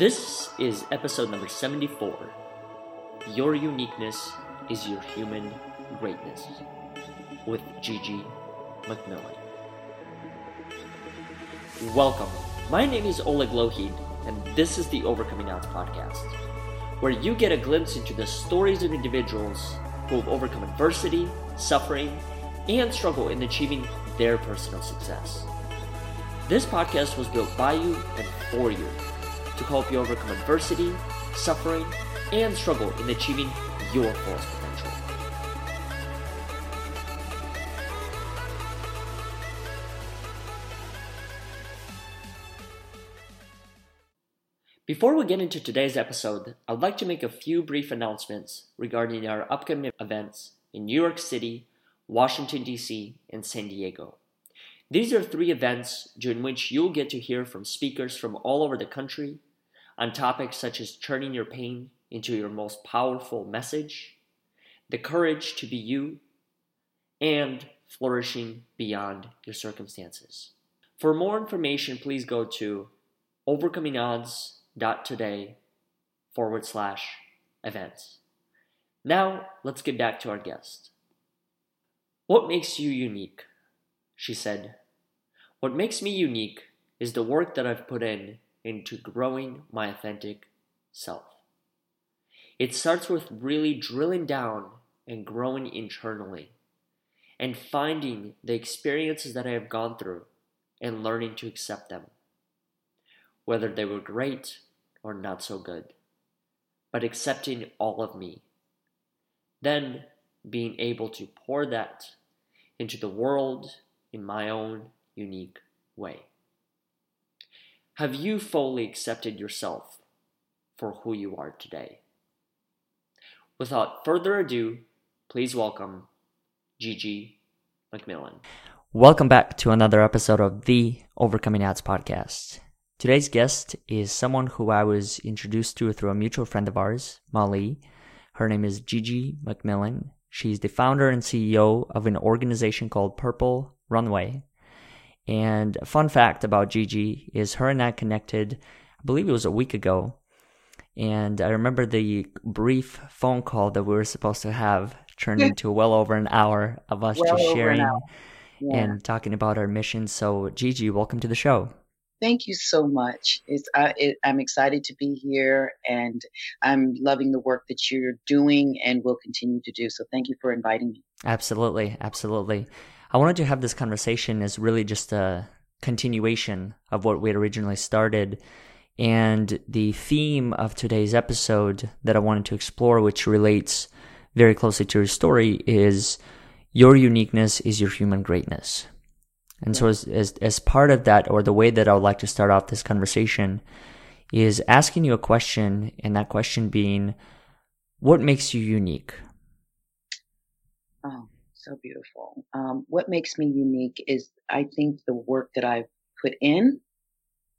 This is episode number 74 Your Uniqueness is Your Human Greatness with Gigi McMillan. Welcome. My name is Oleg Lohid, and this is the Overcoming Odds podcast, where you get a glimpse into the stories of individuals who have overcome adversity, suffering, and struggle in achieving their personal success. This podcast was built by you and for you to help you overcome adversity, suffering, and struggle in achieving your fullest potential. Before we get into today's episode, I'd like to make a few brief announcements regarding our upcoming events in New York City, Washington, D.C., and San Diego. These are three events during which you'll get to hear from speakers from all over the country on topics such as turning your pain into your most powerful message, the courage to be you, and flourishing beyond your circumstances. For more information, please go to overcomingodds.today forward slash events. Now, let's get back to our guest. What makes you unique? She said, What makes me unique is the work that I've put in into growing my authentic self. It starts with really drilling down and growing internally and finding the experiences that I have gone through and learning to accept them, whether they were great or not so good, but accepting all of me. Then being able to pour that into the world in my own unique way. Have you fully accepted yourself for who you are today? Without further ado, please welcome Gigi McMillan. Welcome back to another episode of the Overcoming Odds podcast. Today's guest is someone who I was introduced to through a mutual friend of ours, Molly. Her name is Gigi McMillan. She's the founder and CEO of an organization called Purple Runway. And a fun fact about Gigi is her and I connected, I believe it was a week ago. And I remember the brief phone call that we were supposed to have turned into well over an hour of us well just sharing yeah. and talking about our mission. So, Gigi, welcome to the show. Thank you so much. It's it, I'm excited to be here, and I'm loving the work that you're doing and will continue to do. So, thank you for inviting me. Absolutely, absolutely. I wanted to have this conversation as really just a continuation of what we had originally started. And the theme of today's episode that I wanted to explore, which relates very closely to your story, is your uniqueness is your human greatness. And so, as, as, as part of that, or the way that I would like to start off this conversation, is asking you a question, and that question being, what makes you unique? So beautiful. Um, what makes me unique is I think the work that I've put in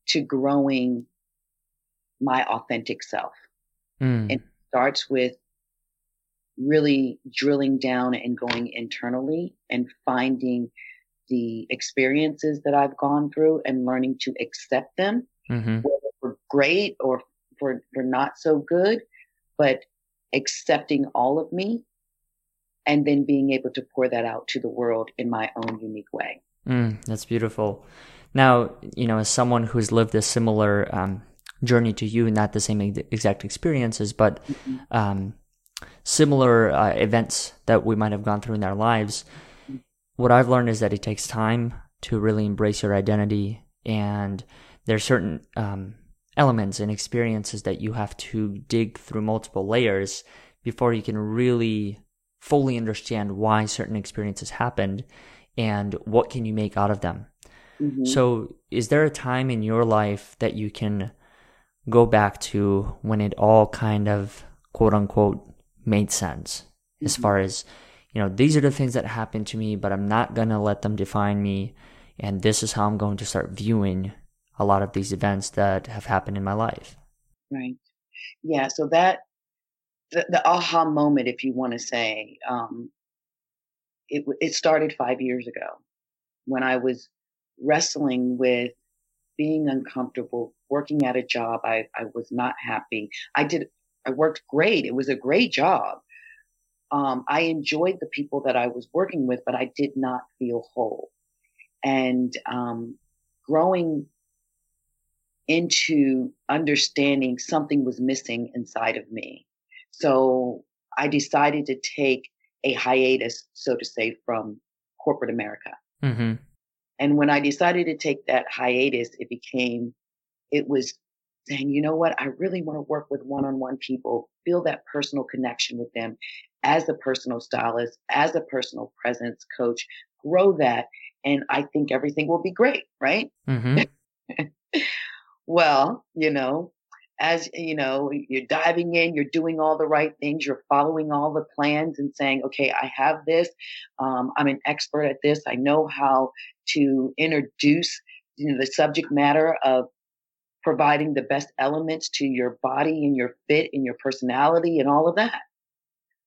to growing my authentic self. Mm. It starts with really drilling down and going internally and finding the experiences that I've gone through and learning to accept them, mm-hmm. whether for great or for, for not so good, but accepting all of me and then being able to pour that out to the world in my own unique way. Mm, that's beautiful. Now, you know, as someone who's lived a similar um, journey to you, not the same exact experiences, but mm-hmm. um, similar uh, events that we might have gone through in our lives, what I've learned is that it takes time to really embrace your identity, and there's certain um, elements and experiences that you have to dig through multiple layers before you can really fully understand why certain experiences happened and what can you make out of them. Mm-hmm. So, is there a time in your life that you can go back to when it all kind of quote unquote made sense mm-hmm. as far as, you know, these are the things that happened to me, but I'm not going to let them define me. And this is how I'm going to start viewing a lot of these events that have happened in my life. Right. Yeah. So that the, the aha moment, if you want to say, um, it, it started five years ago when I was wrestling with being uncomfortable, working at a job I, I was not happy. I did, I worked great. It was a great job. Um, I enjoyed the people that I was working with, but I did not feel whole. And um, growing into understanding something was missing inside of me. So I decided to take a hiatus, so to say, from corporate America. Mm-hmm. And when I decided to take that hiatus, it became, it was saying, you know what? I really want to work with one on one people, feel that personal connection with them as a personal stylist, as a personal presence coach, grow that. And I think everything will be great, right? Mm-hmm. well, you know, as you know, you're diving in, you're doing all the right things, you're following all the plans and saying, okay, I have this. Um, I'm an expert at this. I know how to introduce you know, the subject matter of providing the best elements to your body and your fit and your personality and all of that.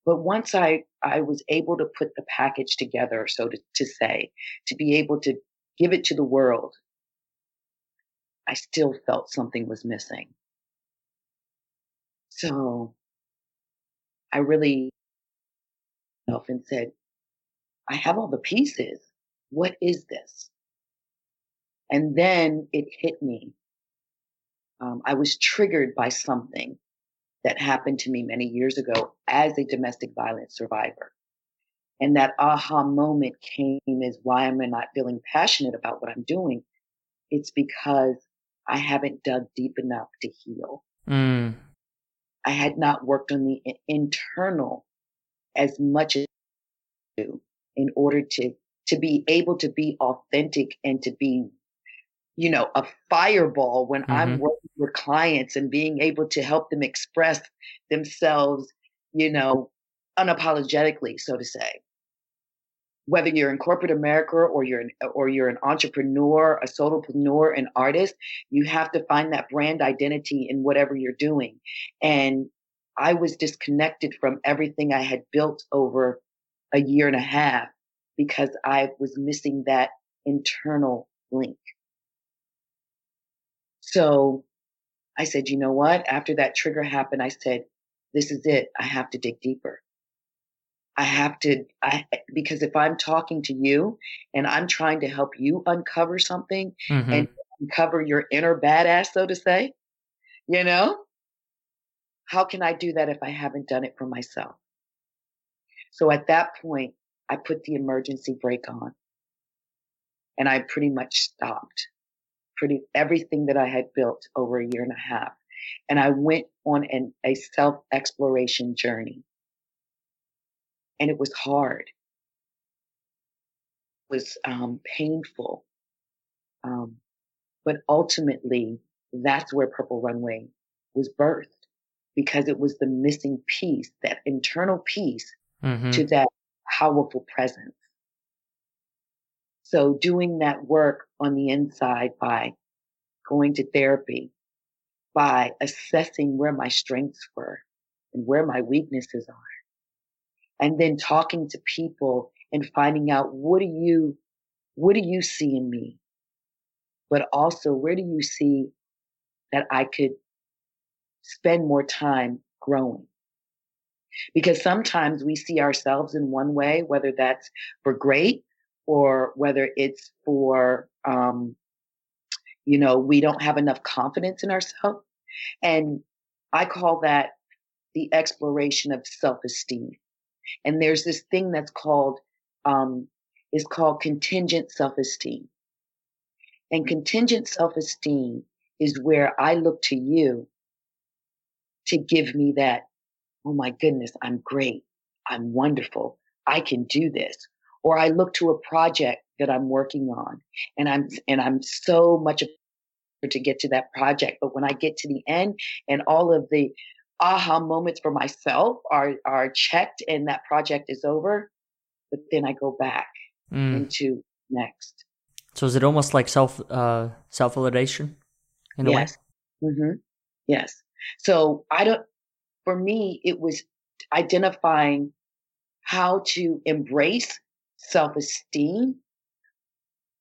But once I, I was able to put the package together, so to, to say, to be able to give it to the world, I still felt something was missing. So I really and said, I have all the pieces. What is this? And then it hit me. Um, I was triggered by something that happened to me many years ago as a domestic violence survivor. And that aha moment came is why am I not feeling passionate about what I'm doing? It's because I haven't dug deep enough to heal. Mm. I had not worked on the internal as much as in order to to be able to be authentic and to be you know a fireball when mm-hmm. i'm working with clients and being able to help them express themselves you know unapologetically so to say whether you're in corporate America or you're an, or you're an entrepreneur, a solopreneur, an artist, you have to find that brand identity in whatever you're doing. And I was disconnected from everything I had built over a year and a half because I was missing that internal link. So I said, you know what? After that trigger happened, I said, this is it. I have to dig deeper. I have to, I, because if I'm talking to you and I'm trying to help you uncover something mm-hmm. and uncover your inner badass, so to say, you know, how can I do that if I haven't done it for myself? So at that point, I put the emergency brake on and I pretty much stopped pretty everything that I had built over a year and a half. And I went on an, a self exploration journey and it was hard. It was um, painful. Um, but ultimately, that's where Purple Runway was birthed because it was the missing piece, that internal piece mm-hmm. to that powerful presence. So doing that work on the inside by going to therapy, by assessing where my strengths were and where my weaknesses are and then talking to people and finding out what do you what do you see in me? But also where do you see that i could spend more time growing? Because sometimes we see ourselves in one way whether that's for great or whether it's for um, you know we don't have enough confidence in ourselves and i call that the exploration of self-esteem and there's this thing that's called, um, is called contingent self-esteem. And contingent self-esteem is where I look to you to give me that, oh my goodness, I'm great. I'm wonderful. I can do this. Or I look to a project that I'm working on and I'm, and I'm so much to get to that project. But when I get to the end and all of the aha moments for myself are are checked and that project is over but then i go back mm. into next so is it almost like self uh self validation in yes. a way mm-hmm. yes so i don't for me it was identifying how to embrace self-esteem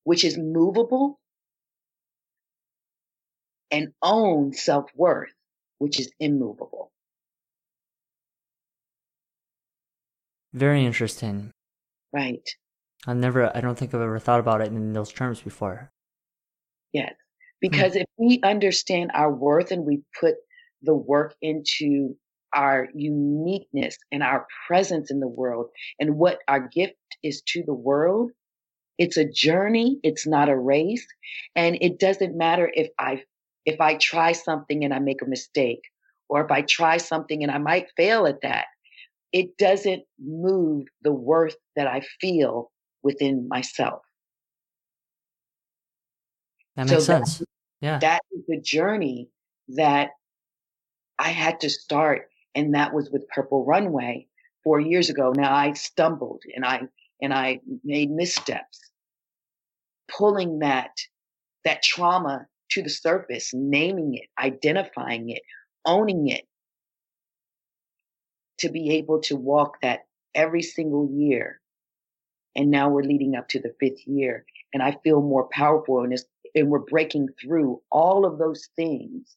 which is movable and own self worth, which is immovable. Very interesting. Right. I've never, I don't think I've ever thought about it in those terms before. Yes. Hmm. Because if we understand our worth and we put the work into our uniqueness and our presence in the world and what our gift is to the world, it's a journey. It's not a race. And it doesn't matter if I, if I try something and I make a mistake or if I try something and I might fail at that it doesn't move the worth that I feel within myself. That makes so sense. That, yeah. That is the journey that I had to start. And that was with Purple Runway four years ago. Now I stumbled and I, and I made missteps, pulling that, that trauma to the surface, naming it, identifying it, owning it, to be able to walk that every single year. And now we're leading up to the fifth year and I feel more powerful and, and we're breaking through all of those things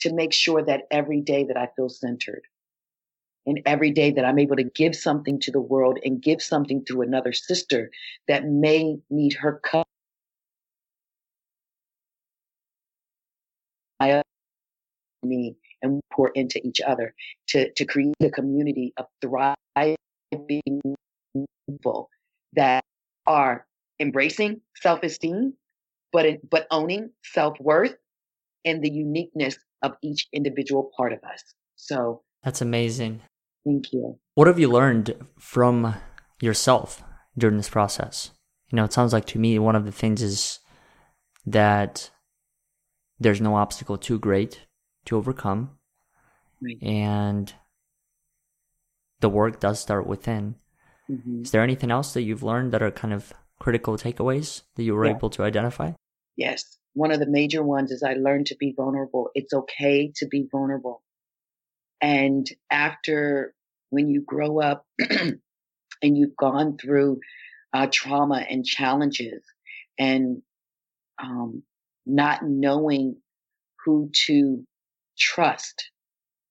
to make sure that every day that I feel centered and every day that I'm able to give something to the world and give something to another sister that may need her cup. me and pour into each other to, to create a community of thriving people that are embracing self-esteem, but, but owning self-worth and the uniqueness of each individual part of us. So that's amazing. Thank you. What have you learned from yourself during this process? You know, it sounds like to me one of the things is that there's no obstacle too great to overcome. Right. And the work does start within. Mm-hmm. Is there anything else that you've learned that are kind of critical takeaways that you were yeah. able to identify? Yes. One of the major ones is I learned to be vulnerable. It's okay to be vulnerable. And after when you grow up and you've gone through uh, trauma and challenges and um, not knowing who to trust.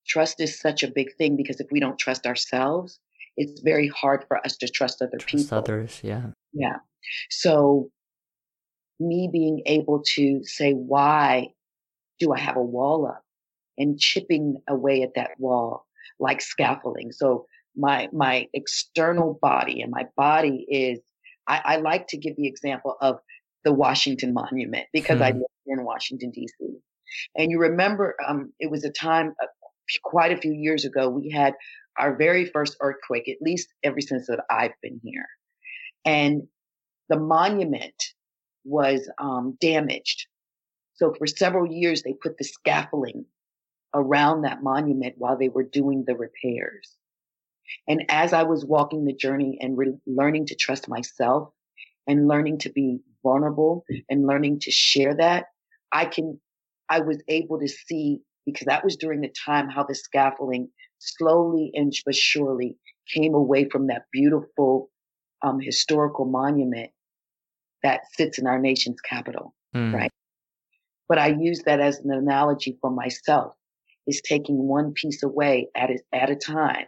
Trust is such a big thing because if we don't trust ourselves, it's very hard for us to trust other trust people. others, yeah. Yeah. So me being able to say, why do I have a wall up and chipping away at that wall like scaffolding. So my, my external body and my body is, I, I like to give the example of the Washington Monument because hmm. I live in Washington DC. And you remember, um, it was a time uh, quite a few years ago, we had our very first earthquake, at least ever since that I've been here. And the monument was um, damaged. So for several years, they put the scaffolding around that monument while they were doing the repairs. And as I was walking the journey and re- learning to trust myself and learning to be vulnerable and learning to share that, I can I was able to see because that was during the time how the scaffolding slowly and but surely came away from that beautiful um, historical monument that sits in our nation's capital, mm. right? But I use that as an analogy for myself is taking one piece away at a, at a time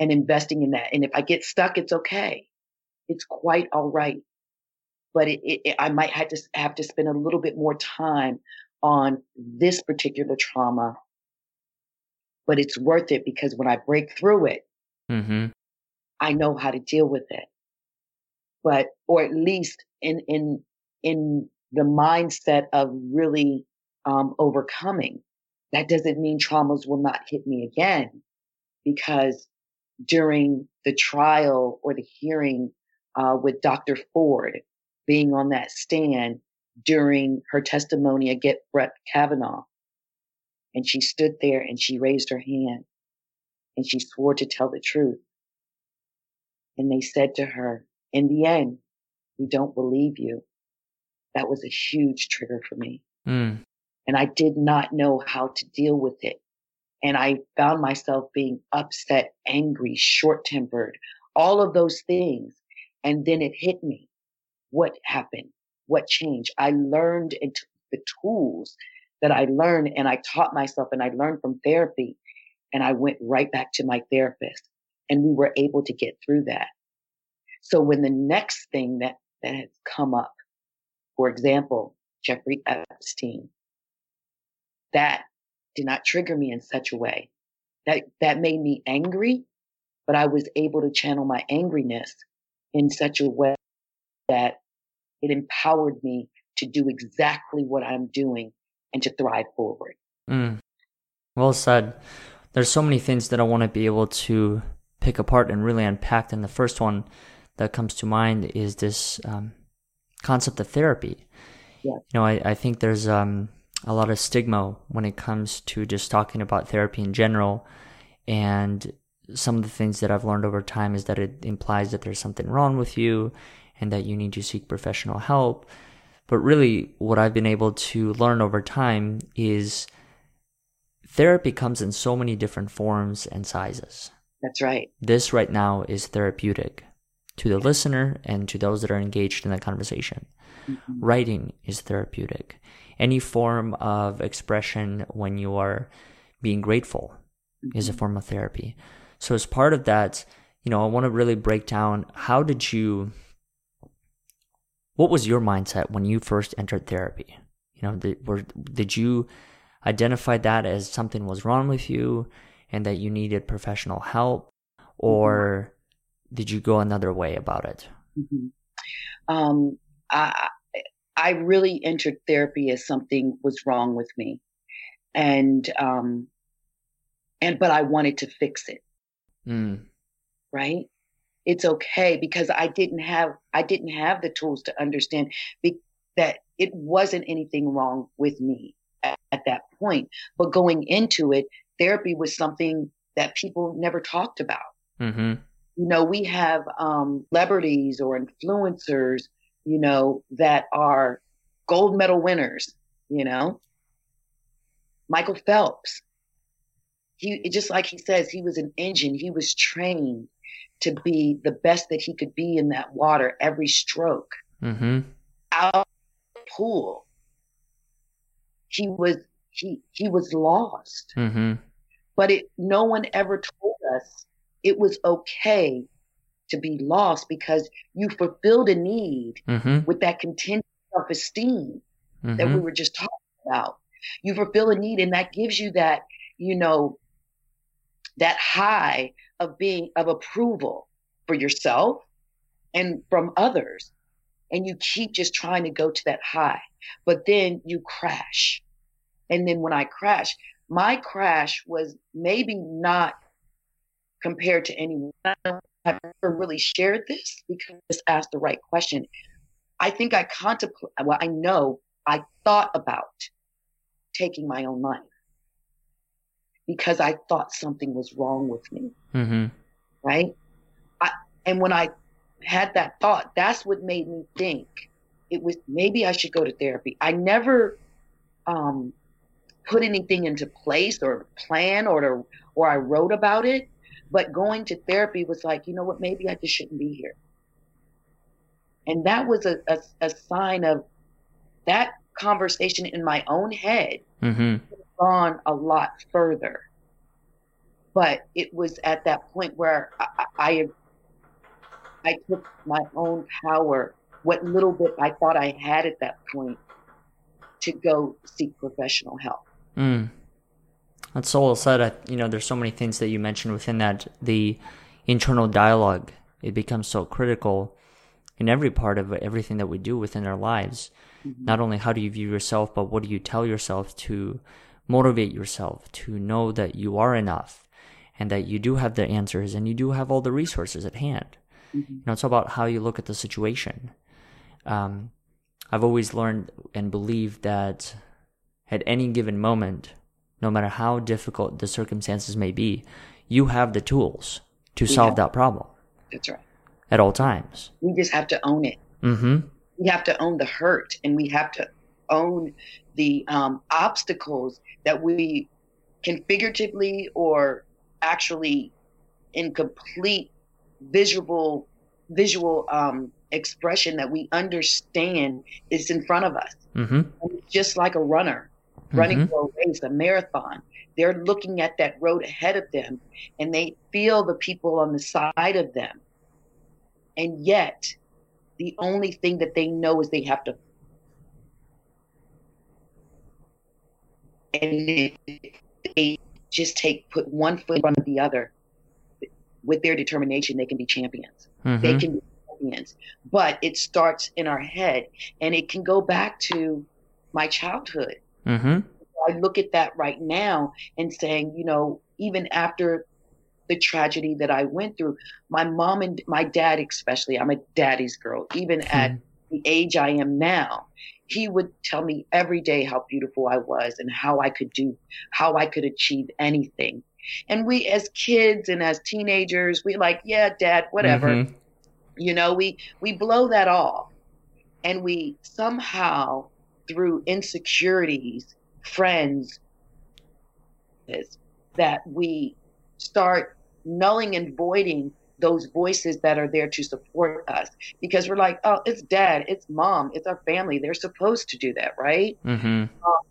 and investing in that. And if I get stuck, it's okay. It's quite all right. But it, it, I might have to have to spend a little bit more time on this particular trauma, but it's worth it because when I break through it, mm-hmm. I know how to deal with it. But, or at least in, in, in the mindset of really, um, overcoming. That doesn't mean traumas will not hit me again because during the trial or the hearing, uh, with Dr. Ford being on that stand, during her testimony against Brett Kavanaugh. And she stood there and she raised her hand and she swore to tell the truth. And they said to her, in the end, we don't believe you. That was a huge trigger for me. Mm. And I did not know how to deal with it. And I found myself being upset, angry, short tempered, all of those things. And then it hit me. What happened? What changed. I learned into the tools that I learned and I taught myself and I learned from therapy. And I went right back to my therapist and we were able to get through that. So when the next thing that, that has come up, for example, Jeffrey Epstein, that did not trigger me in such a way that that made me angry, but I was able to channel my angriness in such a way that it empowered me to do exactly what I'm doing and to thrive forward. Mm. Well said. There's so many things that I want to be able to pick apart and really unpack. And the first one that comes to mind is this um, concept of therapy. Yeah. You know, I, I think there's um, a lot of stigma when it comes to just talking about therapy in general. And some of the things that I've learned over time is that it implies that there's something wrong with you and that you need to seek professional help. But really, what I've been able to learn over time is therapy comes in so many different forms and sizes. That's right. This right now is therapeutic to the listener and to those that are engaged in the conversation. Mm-hmm. Writing is therapeutic. Any form of expression when you are being grateful mm-hmm. is a mm-hmm. form of therapy. So, as part of that, you know, I want to really break down how did you, what was your mindset when you first entered therapy? You know, did, were, did you identify that as something was wrong with you and that you needed professional help? Or did you go another way about it? Mm-hmm. Um, I, I really entered therapy as something was wrong with me, and um, and but I wanted to fix it. Mm. Right? It's okay because I didn't have I didn't have the tools to understand be, that it wasn't anything wrong with me at, at that point. But going into it, therapy was something that people never talked about. Mm-hmm you know, we have um, celebrities or influencers, you know, that are gold medal winners, you know. Michael Phelps, he just like he says, he was an engine. He was trained to be the best that he could be in that water every stroke. Mm-hmm. Out pool, he was he he was lost. Mm-hmm. But it no one ever told us it was okay to be lost because you fulfilled a need mm-hmm. with that contingent self esteem mm-hmm. that we were just talking about. You fulfill a need, and that gives you that, you know, that high of being of approval for yourself and from others. And you keep just trying to go to that high, but then you crash. And then when I crash, my crash was maybe not compared to anyone. I've never really shared this because I asked the right question. I think I contemplate, well, I know I thought about taking my own life because I thought something was wrong with me. Mm-hmm. Right. I, and when I had that thought, that's what made me think it was maybe I should go to therapy. I never um, put anything into place or plan or to, or I wrote about it. But going to therapy was like, you know what, maybe I just shouldn't be here. And that was a, a, a sign of that conversation in my own head mm-hmm. Gone a lot further. But it was at that point where I, I, I took my own power, what little bit I thought I had at that point, to go seek professional help. Mm. That's so well said. you know, there's so many things that you mentioned within that. The internal dialogue, it becomes so critical in every part of everything that we do within our lives. Mm-hmm. Not only how do you view yourself, but what do you tell yourself to motivate yourself to know that you are enough and that you do have the answers and you do have all the resources at hand. Mm-hmm. You know, it's about how you look at the situation. Um, I've always learned and believed that at any given moment, no matter how difficult the circumstances may be, you have the tools to solve that problem. That's right. At all times. We just have to own it. Mm-hmm. We have to own the hurt and we have to own the um, obstacles that we can figuratively or actually in complete visual visual um, expression that we understand is in front of us. Mm-hmm. Just like a runner, running mm-hmm. for a race, a marathon. They're looking at that road ahead of them and they feel the people on the side of them. And yet, the only thing that they know is they have to. And they just take, put one foot in front of the other. With their determination, they can be champions. Mm-hmm. They can be champions. But it starts in our head and it can go back to my childhood. Mm-hmm. I look at that right now and saying, you know, even after the tragedy that I went through, my mom and my dad, especially, I'm a daddy's girl, even mm-hmm. at the age I am now, he would tell me every day how beautiful I was and how I could do, how I could achieve anything. And we, as kids and as teenagers, we like, yeah, dad, whatever. Mm-hmm. You know, we, we blow that off and we somehow through insecurities, friends, that we start nulling and voiding those voices that are there to support us because we're like, oh, it's dad, it's mom, it's our family. They're supposed to do that, right? Mm-hmm. Um,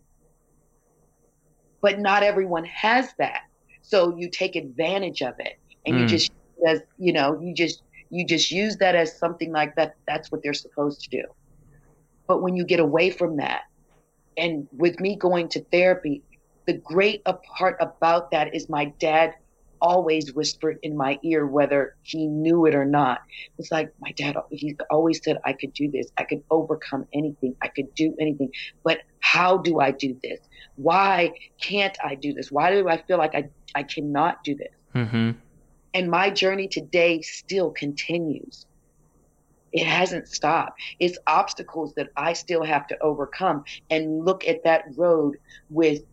but not everyone has that. So you take advantage of it and mm. you just, as you know, you just, you just use that as something like that. That's what they're supposed to do. But when you get away from that, and with me going to therapy, the great part about that is my dad always whispered in my ear, whether he knew it or not. It's like my dad, he always said, I could do this. I could overcome anything. I could do anything. But how do I do this? Why can't I do this? Why do I feel like I, I cannot do this? Mm-hmm. And my journey today still continues. It hasn't stopped. It's obstacles that I still have to overcome and look at that road with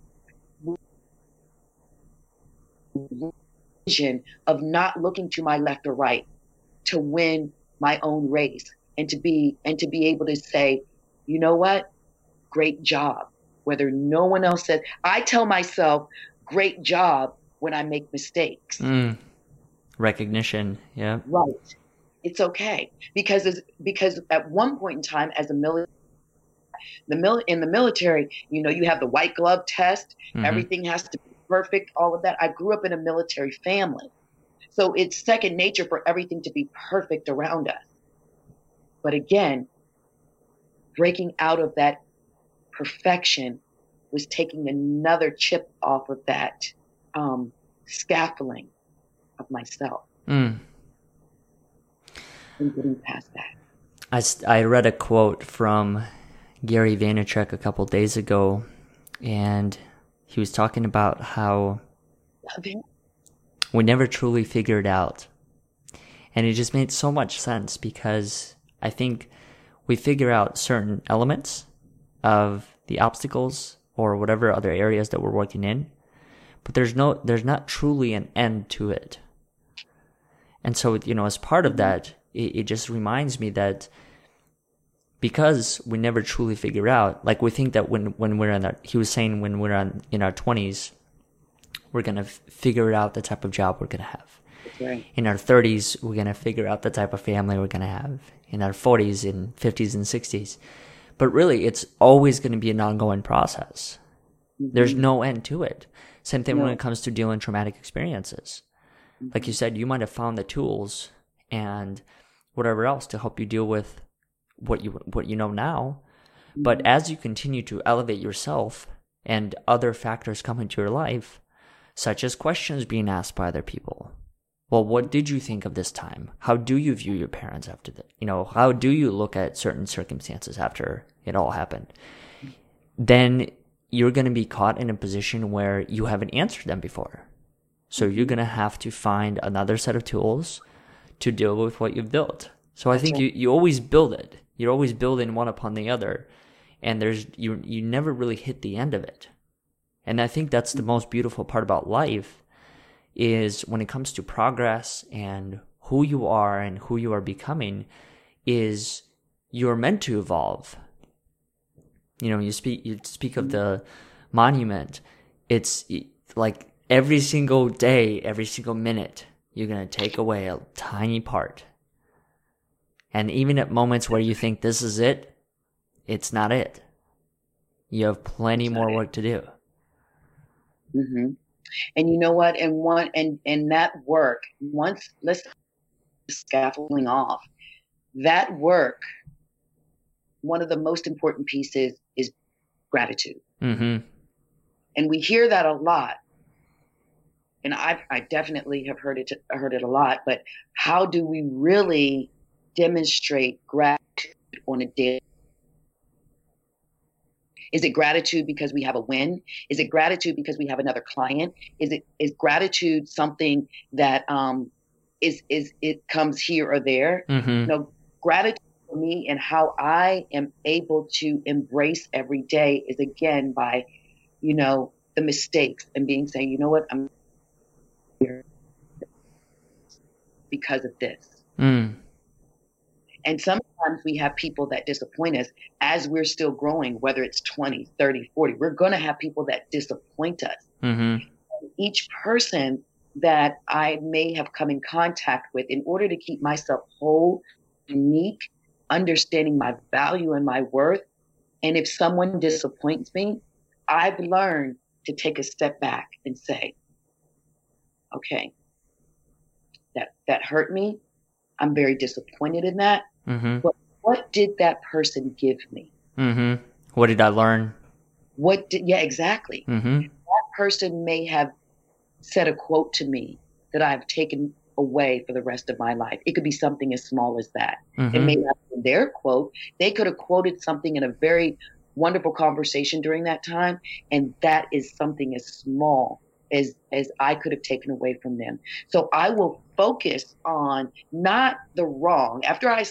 vision of not looking to my left or right to win my own race and to be and to be able to say, you know what? Great job. Whether no one else said, I tell myself, great job when I make mistakes. Mm. Recognition, yeah. Right it's okay because it's, because at one point in time as a military the mil- in the military you know you have the white glove test mm-hmm. everything has to be perfect all of that. I grew up in a military family. So it's second nature for everything to be perfect around us. But again breaking out of that perfection was taking another chip off of that um, scaffolding of myself. Mm. And getting past that. I, I read a quote from Gary Vaynerchuk a couple days ago, and he was talking about how we never truly figured out. And it just made so much sense because I think we figure out certain elements of the obstacles or whatever other areas that we're working in, but there's no, there's not truly an end to it. And so, you know, as part of mm-hmm. that, it, it just reminds me that because we never truly figure out, like we think that when, when we're in our, he was saying when we're on, in our twenties, we're going to f- figure out the type of job we're going to have. Right. In our 30s, we're going to figure out the type of family we're going to have. In our 40s and 50s and 60s. But really, it's always going to be an ongoing process. Mm-hmm. There's no end to it. Same thing when it comes to dealing traumatic experiences. Mm-hmm. Like you said, you might have found the tools and whatever else to help you deal with what you what you know now. But as you continue to elevate yourself and other factors come into your life, such as questions being asked by other people. Well, what did you think of this time? How do you view your parents after that? You know, how do you look at certain circumstances after it all happened? Then you're going to be caught in a position where you haven't answered them before. So you're going to have to find another set of tools to deal with what you've built. So I think you, you always build it. You're always building one upon the other. And there's you you never really hit the end of it. And I think that's the most beautiful part about life is when it comes to progress and who you are and who you are becoming is you're meant to evolve. You know, you speak you speak of the monument. It's like every single day, every single minute, you're going to take away a tiny part. And even at moments where you think this is it, it's not it. You have plenty more work to do. Mm-hmm. And you know what? And one and and that work once let's scaffolding off. That work, one of the most important pieces is gratitude. Mm-hmm. And we hear that a lot. And I, I definitely have heard it, heard it a lot, but how do we really demonstrate gratitude on a daily is it gratitude because we have a win? Is it gratitude because we have another client? Is it is gratitude something that um, is is it comes here or there? Mm-hmm. You know, gratitude for me and how I am able to embrace every day is again by, you know, the mistakes and being saying, you know what, I'm here because of this. Mm. And sometimes we have people that disappoint us as we're still growing, whether it's 20, 30, 40. We're going to have people that disappoint us. Mm-hmm. Each person that I may have come in contact with, in order to keep myself whole, unique, understanding my value and my worth, and if someone disappoints me, I've learned to take a step back and say, okay, that, that hurt me. I'm very disappointed in that. Mm-hmm. But what did that person give me? Mm-hmm. What did I learn? What did, yeah, exactly. Mm-hmm. That person may have said a quote to me that I've taken away for the rest of my life. It could be something as small as that. Mm-hmm. It may not be their quote. They could have quoted something in a very wonderful conversation during that time. And that is something as small as, as I could have taken away from them. So I will focus on not the wrong. After I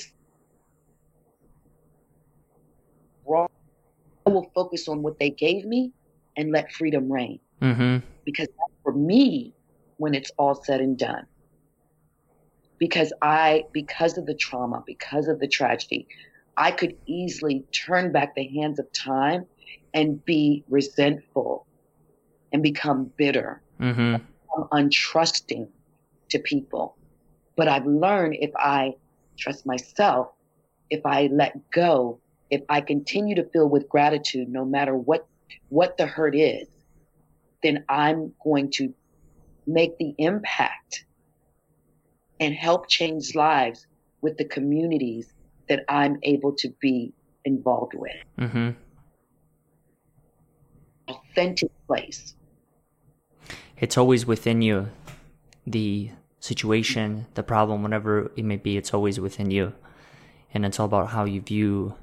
wrong, I will focus on what they gave me and let freedom reign. Mm-hmm. Because for me, when it's all said and done, because I, because of the trauma, because of the tragedy, I could easily turn back the hands of time and be resentful and become bitter, mm-hmm. become untrusting to people. But I've learned if I trust myself, if I let go, if I continue to feel with gratitude, no matter what, what the hurt is, then I'm going to make the impact and help change lives with the communities that I'm able to be involved with. Mm-hmm. Authentic place. It's always within you. The situation, the problem, whatever it may be, it's always within you. And it's all about how you view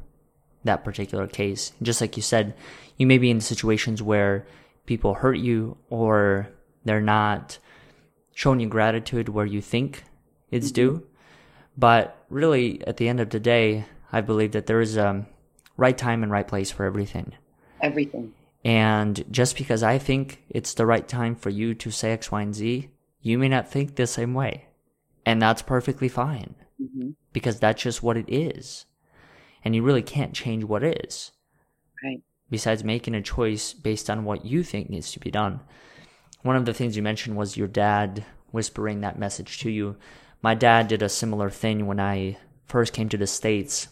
that particular case. Just like you said, you may be in situations where people hurt you or they're not showing you gratitude where you think it's mm-hmm. due. But really, at the end of the day, I believe that there is a right time and right place for everything. Everything. And just because I think it's the right time for you to say X, Y, and Z, you may not think the same way. And that's perfectly fine. Mm-hmm. Because that's just what it is. And you really can't change what is. Right. Besides making a choice based on what you think needs to be done. One of the things you mentioned was your dad whispering that message to you. My dad did a similar thing when I first came to the States.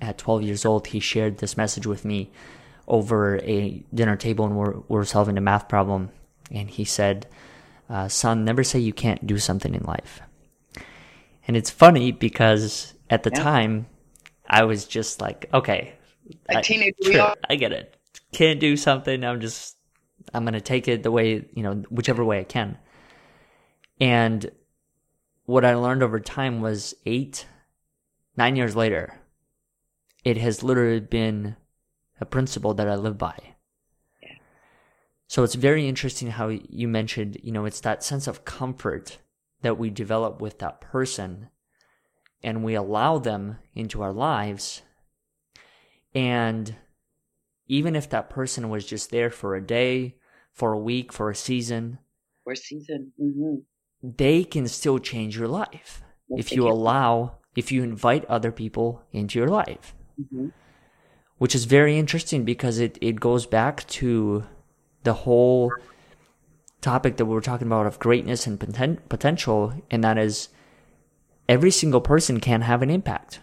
At 12 years old, he shared this message with me over a dinner table and we're, we're solving a math problem. And he said, uh, Son, never say you can't do something in life. And it's funny because at the yeah. time, I was just like, okay, I, I get it. Can't do something. I'm just I'm going to take it the way, you know, whichever way I can. And what I learned over time was eight, nine years later, it has literally been a principle that I live by. So it's very interesting how you mentioned, you know, it's that sense of comfort that we develop with that person and we allow them into our lives. And even if that person was just there for a day, for a week, for a season, for a season, mm-hmm. they can still change your life yes, if you can. allow, if you invite other people into your life. Mm-hmm. Which is very interesting because it, it goes back to the whole topic that we were talking about of greatness and poten- potential, and that is every single person can have an impact.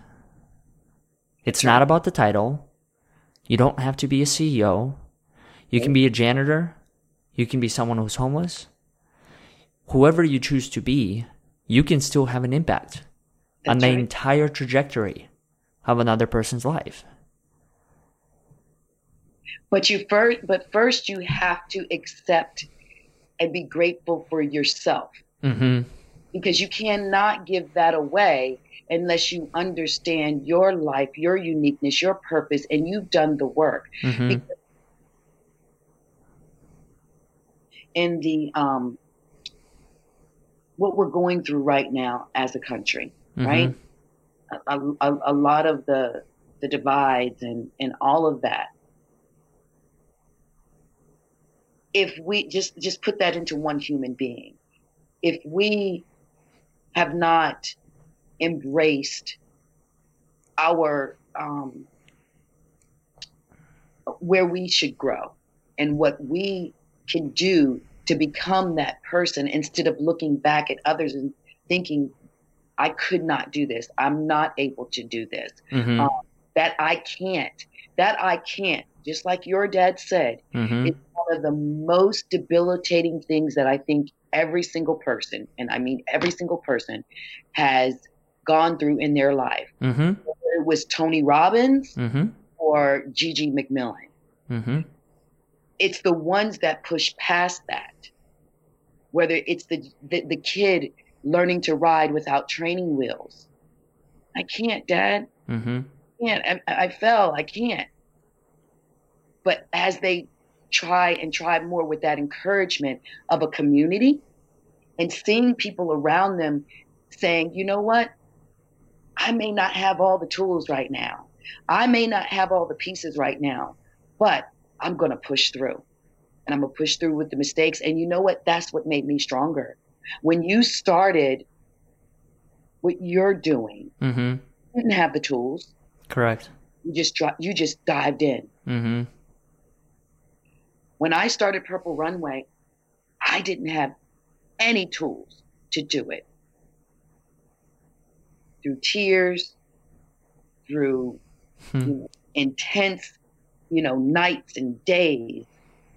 It's not about the title. You don't have to be a CEO. You can be a janitor. You can be someone who's homeless. Whoever you choose to be, you can still have an impact That's on the right. entire trajectory of another person's life. But you first, but first you have to accept and be grateful for yourself. Mm-hmm. Because you cannot give that away unless you understand your life, your uniqueness, your purpose, and you've done the work. Mm-hmm. In the um, what we're going through right now as a country, mm-hmm. right? A, a, a lot of the the divides and and all of that if we just just put that into one human being. If we have not embraced our um, where we should grow and what we can do to become that person instead of looking back at others and thinking i could not do this. I'm not able to do this. Mm-hmm. um, that i can't that i can't just like your dad said mm-hmm. it's one of the most debilitating things that i think every single person and i mean every single person has gone through in their life. Mm-hmm. it was Tony Robbins mm-hmm. or Gigi McMillan. Mm-hmm. It's the ones that push past that. Whether it's the, the, the kid learning to ride without training wheels. I can't, Dad. Mm-hmm. I can't. I, I fell. I can't. But as they try and try more with that encouragement of a community and seeing people around them saying, you know what? I may not have all the tools right now. I may not have all the pieces right now, but I'm going to push through. And I'm going to push through with the mistakes. And you know what? That's what made me stronger. When you started what you're doing, mm-hmm. you didn't have the tools. Correct. You just you just dived in. Mm-hmm. When I started Purple Runway, I didn't have any tools to do it through tears, through hmm. you know, intense, you know, nights and days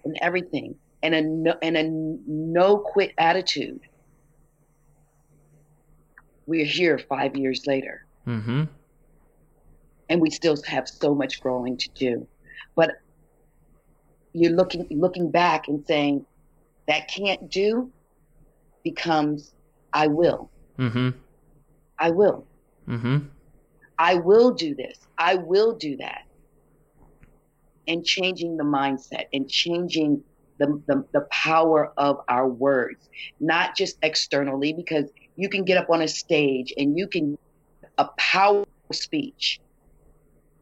and everything, and a no, and a no quit attitude. We're here five years later, mm-hmm. and we still have so much growing to do. You're looking looking back and saying that can't do becomes I will. Mm-hmm. I will. Mm-hmm. I will do this. I will do that. And changing the mindset and changing the, the, the power of our words, not just externally, because you can get up on a stage and you can a powerful speech,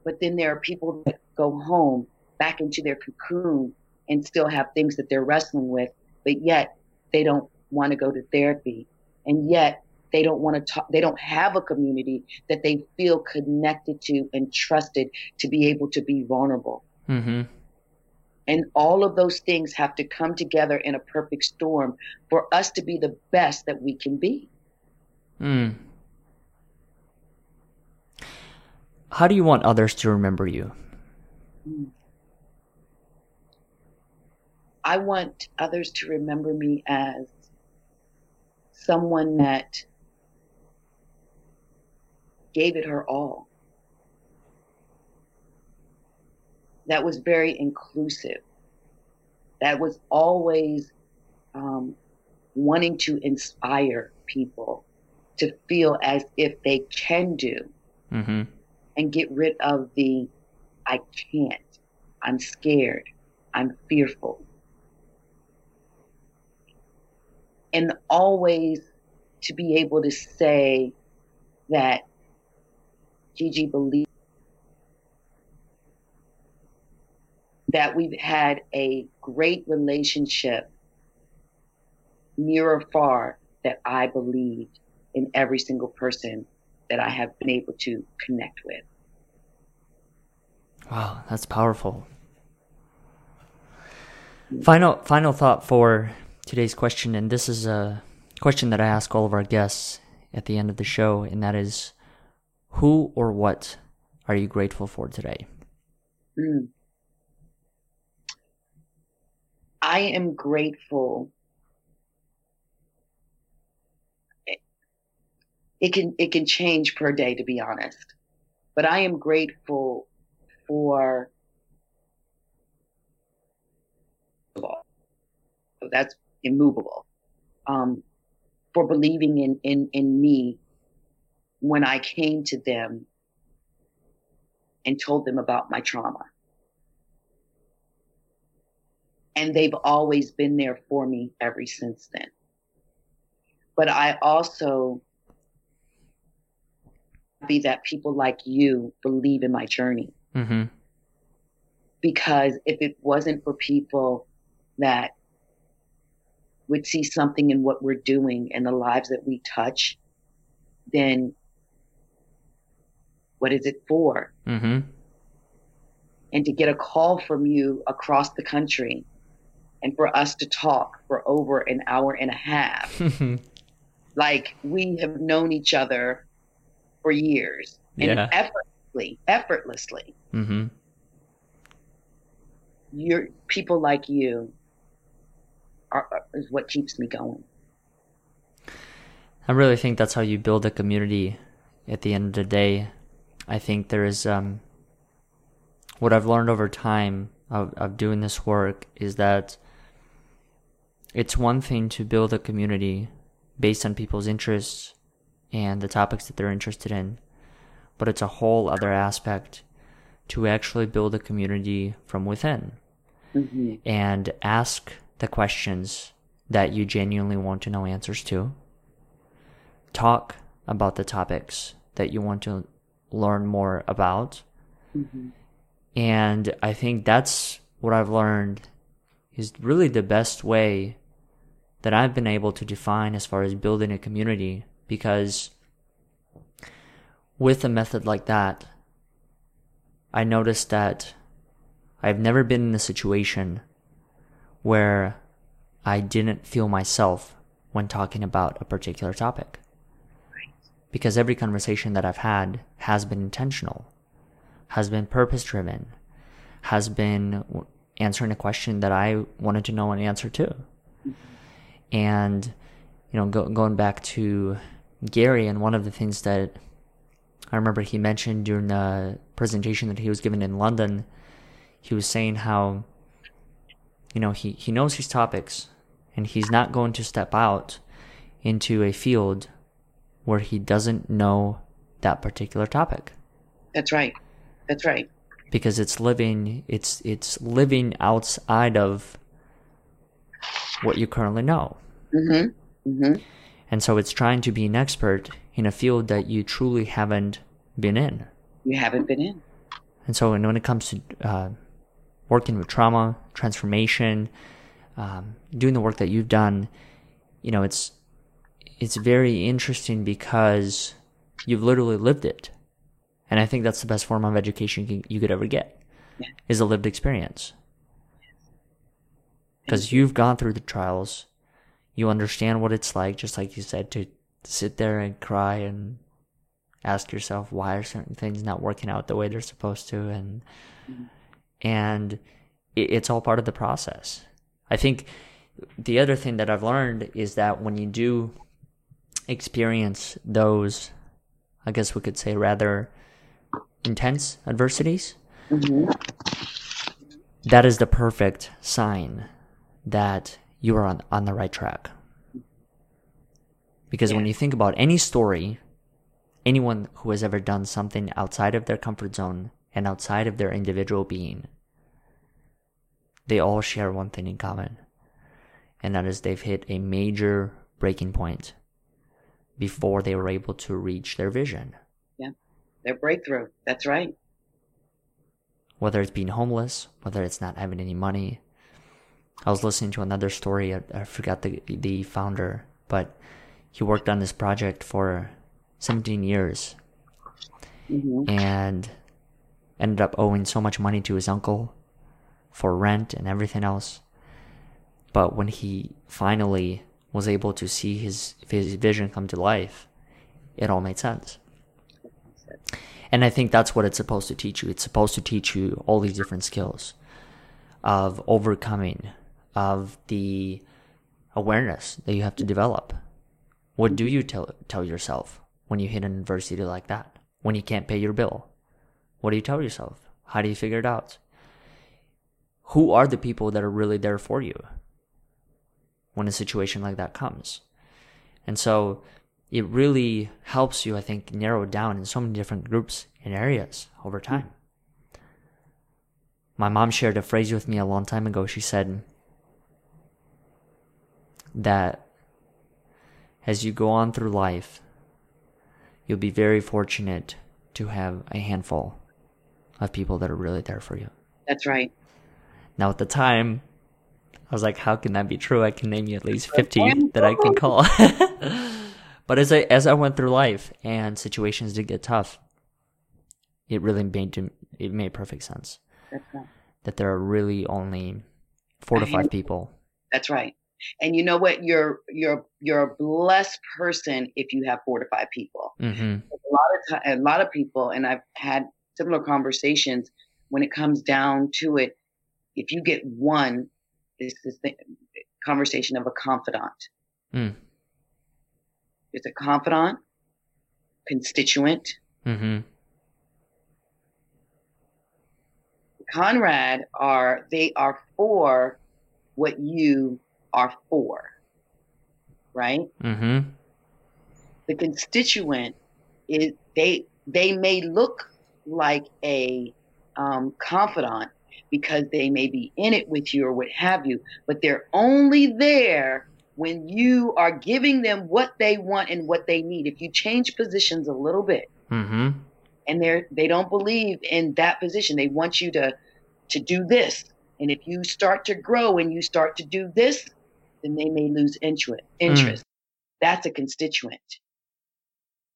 but then there are people that go home back into their cocoon and still have things that they're wrestling with, but yet they don't want to go to therapy. And yet they don't want to talk they don't have a community that they feel connected to and trusted to be able to be vulnerable mm-hmm. and all of those things have to come together in a perfect storm for us to be the best that we can be mm. how do you want others to remember you mm. I want others to remember me as someone that gave it her all. That was very inclusive. That was always um, wanting to inspire people to feel as if they can do mm-hmm. and get rid of the I can't, I'm scared, I'm fearful. And always to be able to say that Gigi believes that we've had a great relationship near or far that I believed in every single person that I have been able to connect with. Wow, that's powerful. Final final thought for today's question, and this is a question that I ask all of our guests at the end of the show, and that is who or what are you grateful for today? Mm. I am grateful. It, can it can change per day to be honest. But I am grateful for that's immovable. Um, for believing in, in, in me when I came to them and told them about my trauma. And they've always been there for me ever since then. But I also be that people like you believe in my journey. Mm-hmm. Because if it wasn't for people that would see something in what we're doing and the lives that we touch, then what is it for? Mm-hmm. And to get a call from you across the country and for us to talk for over an hour and a half, like we have known each other for years and yeah. effortlessly, effortlessly. Mm-hmm. You're people like you are, is what keeps me going. I really think that's how you build a community. At the end of the day, I think there is um, what I've learned over time of, of doing this work is that it's one thing to build a community based on people's interests and the topics that they're interested in, but it's a whole other aspect to actually build a community from within mm-hmm. and ask the questions that you genuinely want to know answers to. Talk about the topics that you want to learn more about. Mm-hmm. And I think that's what I've learned is really the best way that I've been able to define as far as building a community because with a method like that, I noticed that I've never been in a situation where I didn't feel myself when talking about a particular topic. Because every conversation that I've had has been intentional, has been purpose driven, has been answering a question that I wanted to know an answer to. And, you know, go, going back to Gary, and one of the things that I remember he mentioned during the presentation that he was given in London, he was saying how you know, he, he knows his topics and he's not going to step out into a field where he doesn't know that particular topic. That's right. That's right. Because it's living it's it's living outside of what you currently know. Mm-hmm. Mm-hmm. And so it's trying to be an expert in a field that you truly haven't been in. You haven't been in. And so when it comes to uh, working with trauma, transformation, um, doing the work that you've done, you know, it's it's very interesting because you've literally lived it, and I think that's the best form of education you could ever get yeah. is a lived experience. Because you've gone through the trials, you understand what it's like, just like you said, to sit there and cry and ask yourself why are certain things not working out the way they're supposed to, and mm-hmm and it's all part of the process. I think the other thing that I've learned is that when you do experience those, I guess we could say rather intense adversities, mm-hmm. that is the perfect sign that you are on, on the right track. Because yeah. when you think about any story, anyone who has ever done something outside of their comfort zone and outside of their individual being, they all share one thing in common, and that is they've hit a major breaking point before they were able to reach their vision. Yeah, their breakthrough. That's right. Whether it's being homeless, whether it's not having any money. I was listening to another story. I, I forgot the the founder, but he worked on this project for 17 years mm-hmm. and ended up owing so much money to his uncle for rent and everything else. But when he finally was able to see his his vision come to life, it all made sense. And I think that's what it's supposed to teach you. It's supposed to teach you all these different skills of overcoming of the awareness that you have to develop. What do you tell tell yourself when you hit an adversity like that? When you can't pay your bill? What do you tell yourself? How do you figure it out? Who are the people that are really there for you when a situation like that comes? And so it really helps you, I think, narrow down in so many different groups and areas over hmm. time. My mom shared a phrase with me a long time ago. She said that as you go on through life, you'll be very fortunate to have a handful of people that are really there for you. That's right. Now, at the time, I was like, how can that be true? I can name you at least 50 that I can call. but as I, as I went through life and situations did get tough, it really made, it made perfect sense. That there are really only four to five people. That's right. And you know what? You're you're you're a blessed person if you have four to five people. Mm-hmm. A lot of a lot of people, and I've had similar conversations. When it comes down to it, if you get one, it's this thing, conversation of a confidant. Mm. It's a confidant, constituent. Mm-hmm. Comrade are they are for what you are for, right? Mm-hmm. The constituent is they they may look like a um, confidant because they may be in it with you or what have you, but they're only there when you are giving them what they want and what they need. If you change positions a little bit, mm-hmm. and they're they don't believe in that position, they want you to to do this. And if you start to grow and you start to do this, then they may lose interest. Interest. Mm. That's a constituent.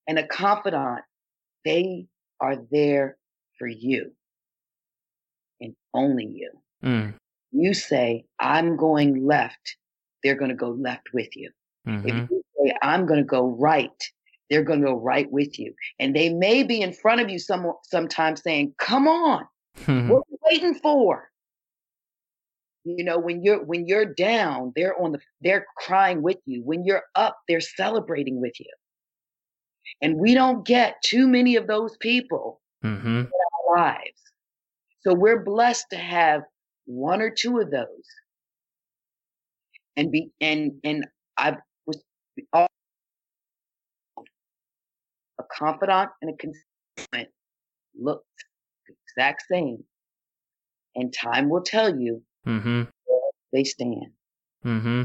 And a confidant, they are there for you only you. Mm. You say, I'm going left, they're going to go left with you. Mm-hmm. If you say, I'm going to go right, they're going to go right with you. And they may be in front of you some, sometimes saying, Come on, mm-hmm. what are you waiting for? You know, when you're when you're down, they're on the they're crying with you. When you're up, they're celebrating with you. And we don't get too many of those people mm-hmm. in our lives. So we're blessed to have one or two of those. And be and and I was all a confidant and a constituent looked the exact same. And time will tell you mm-hmm. where they stand. Mm-hmm.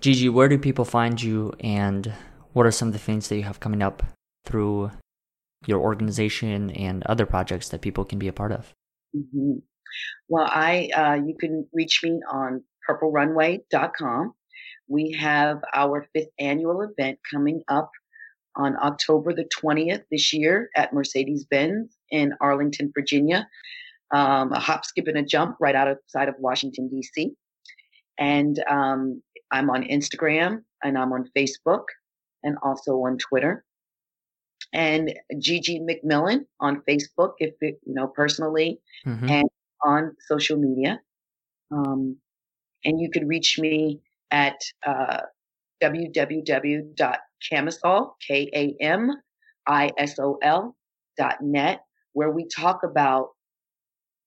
Gigi, where do people find you and what are some of the things that you have coming up through your organization and other projects that people can be a part of? Mm-hmm. Well, I uh, you can reach me on purplerunway.com. We have our fifth annual event coming up on October the 20th this year at Mercedes Benz in Arlington, Virginia. Um, a hop, skip, and a jump right outside of Washington, D.C. And um, I'm on Instagram and I'm on Facebook and also on Twitter. And Gigi McMillan on Facebook, if it, you know, personally, mm-hmm. and on social media. Um, and you could reach me at uh, www.kamisol, K-A-M-I-S-O-L dot net, where we talk about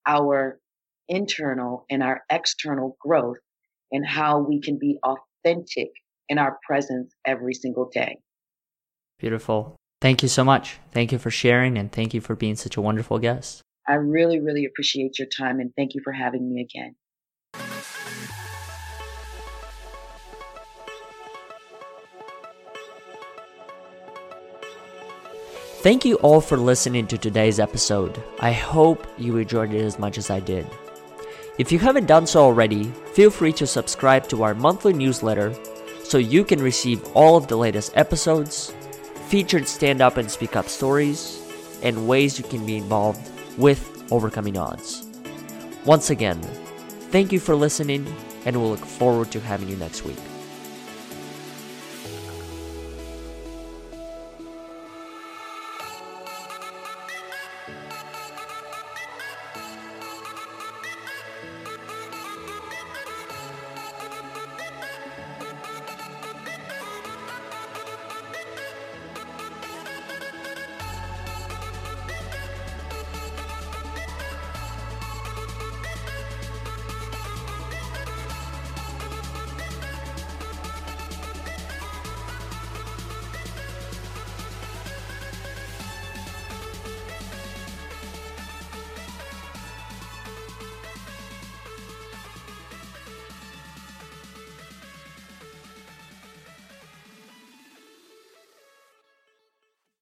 our internal and our external growth and how we can be authentic in our presence every single day. Beautiful. Thank you so much. Thank you for sharing and thank you for being such a wonderful guest. I really, really appreciate your time and thank you for having me again. Thank you all for listening to today's episode. I hope you enjoyed it as much as I did. If you haven't done so already, feel free to subscribe to our monthly newsletter so you can receive all of the latest episodes, featured stand up and speak up stories, and ways you can be involved with overcoming odds. Once again, thank you for listening, and we'll look forward to having you next week.